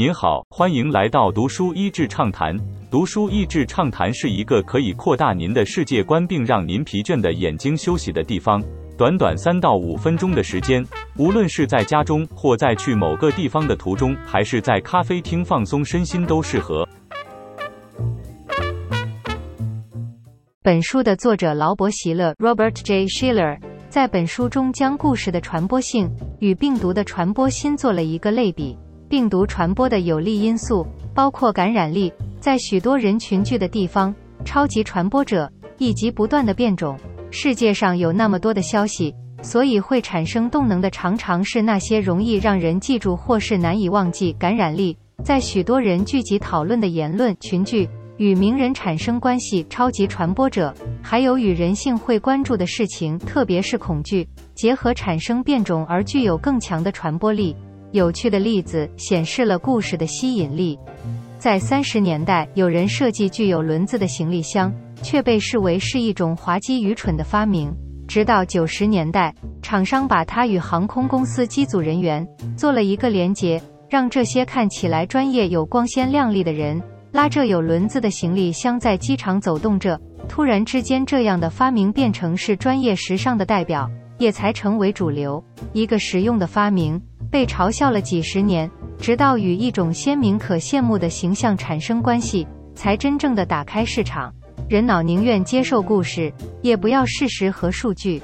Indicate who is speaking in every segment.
Speaker 1: 您好，欢迎来到读书益智畅谈。读书益智畅谈是一个可以扩大您的世界观，并让您疲倦的眼睛休息的地方。短短三到五分钟的时间，无论是在家中，或在去某个地方的途中，还是在咖啡厅放松身心，都适合。
Speaker 2: 本书的作者劳勃·席勒 （Robert J. Schiller） 在本书中将故事的传播性与病毒的传播性做了一个类比。病毒传播的有利因素包括感染力，在许多人群聚的地方，超级传播者以及不断的变种。世界上有那么多的消息，所以会产生动能的常常是那些容易让人记住或是难以忘记。感染力在许多人聚集讨论的言论群聚与名人产生关系。超级传播者还有与人性会关注的事情，特别是恐惧结合产生变种而具有更强的传播力。有趣的例子显示了故事的吸引力。在三十年代，有人设计具有轮子的行李箱，却被视为是一种滑稽愚蠢的发明。直到九十年代，厂商把它与航空公司机组人员做了一个连结，让这些看起来专业又光鲜亮丽的人拉着有轮子的行李箱在机场走动着。突然之间，这样的发明变成是专业时尚的代表，也才成为主流。一个实用的发明。被嘲笑了几十年，直到与一种鲜明可羡慕的形象产生关系，才真正的打开市场。人脑宁愿接受故事，也不要事实和数据。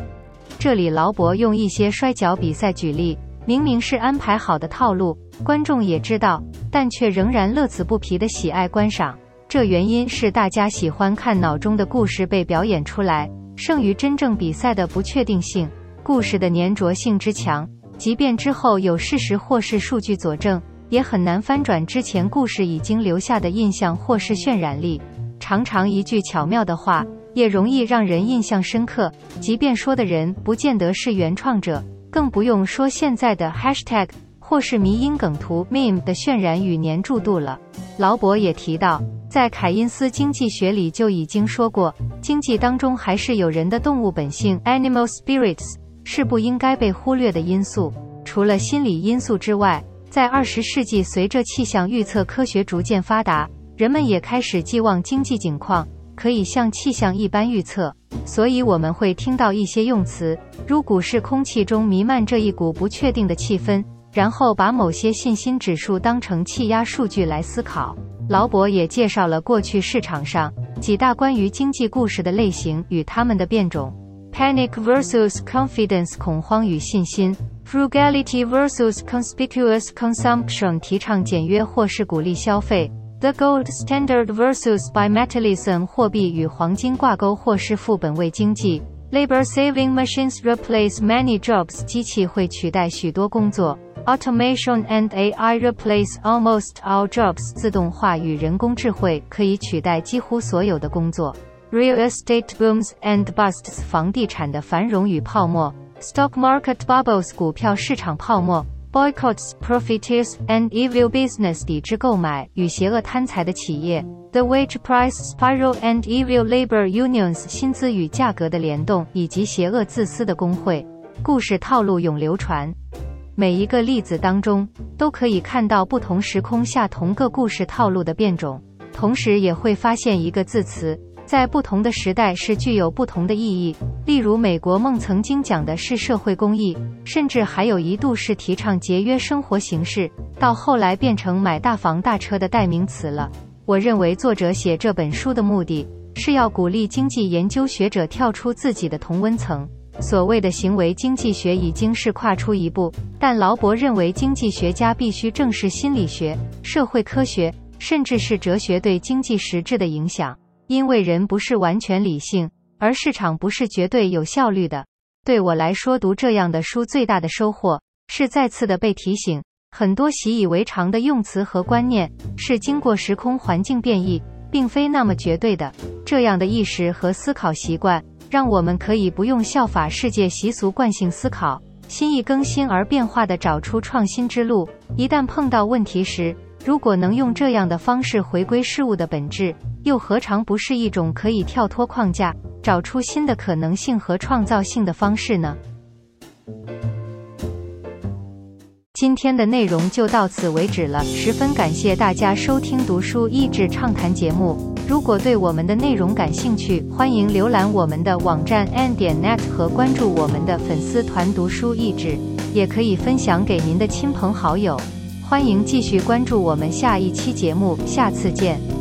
Speaker 2: 这里劳勃用一些摔跤比赛举例，明明是安排好的套路，观众也知道，但却仍然乐此不疲的喜爱观赏。这原因是大家喜欢看脑中的故事被表演出来，胜于真正比赛的不确定性。故事的粘着性之强。即便之后有事实或是数据佐证，也很难翻转之前故事已经留下的印象或是渲染力。常常一句巧妙的话，也容易让人印象深刻，即便说的人不见得是原创者，更不用说现在的 hashtag 或是迷因梗图 meme 的渲染与粘住度了。劳勃也提到，在凯因斯经济学里就已经说过，经济当中还是有人的动物本性 animal spirits。是不应该被忽略的因素。除了心理因素之外，在二十世纪，随着气象预测科学逐渐发达，人们也开始寄望经济景况可以像气象一般预测。所以，我们会听到一些用词，如股市空气中弥漫着一股不确定的气氛，然后把某些信心指数当成气压数据来思考。劳勃也介绍了过去市场上几大关于经济故事的类型与它们的变种。Panic versus confidence，恐慌与信心；Frugality versus conspicuous consumption，提倡简约或是鼓励消费；The gold standard versus bimetallism，货币与黄金挂钩或是副本位经济；Labor-saving machines replace many jobs，机器会取代许多工作；Automation and AI replace almost all jobs，自动化与人工智慧可以取代几乎所有的工作。Real estate booms and busts，房地产的繁荣与泡沫；Stock market bubbles，股票市场泡沫；Boycotts, profiteers and evil business，抵制购买与邪恶贪财的企业；The wage price spiral and evil labor unions，薪资与价格的联动以及邪恶自私的工会。故事套路永流传，每一个例子当中都可以看到不同时空下同个故事套路的变种，同时也会发现一个字词。在不同的时代是具有不同的意义。例如，美国梦曾经讲的是社会公益，甚至还有一度是提倡节约生活形式，到后来变成买大房大车的代名词了。我认为作者写这本书的目的是要鼓励经济研究学者跳出自己的同温层。所谓的行为经济学已经是跨出一步，但劳勃认为经济学家必须正视心理学、社会科学，甚至是哲学对经济实质的影响。因为人不是完全理性，而市场不是绝对有效率的。对我来说，读这样的书最大的收获是再次的被提醒，很多习以为常的用词和观念是经过时空环境变异，并非那么绝对的。这样的意识和思考习惯，让我们可以不用效法世界习俗惯性思考，心意更新而变化的找出创新之路。一旦碰到问题时，如果能用这样的方式回归事物的本质。又何尝不是一种可以跳脱框架、找出新的可能性和创造性的方式呢？今天的内容就到此为止了，十分感谢大家收听读书益智畅谈节目。如果对我们的内容感兴趣，欢迎浏览我们的网站 n 点 net 和关注我们的粉丝团读书益智，也可以分享给您的亲朋好友。欢迎继续关注我们下一期节目，下次见。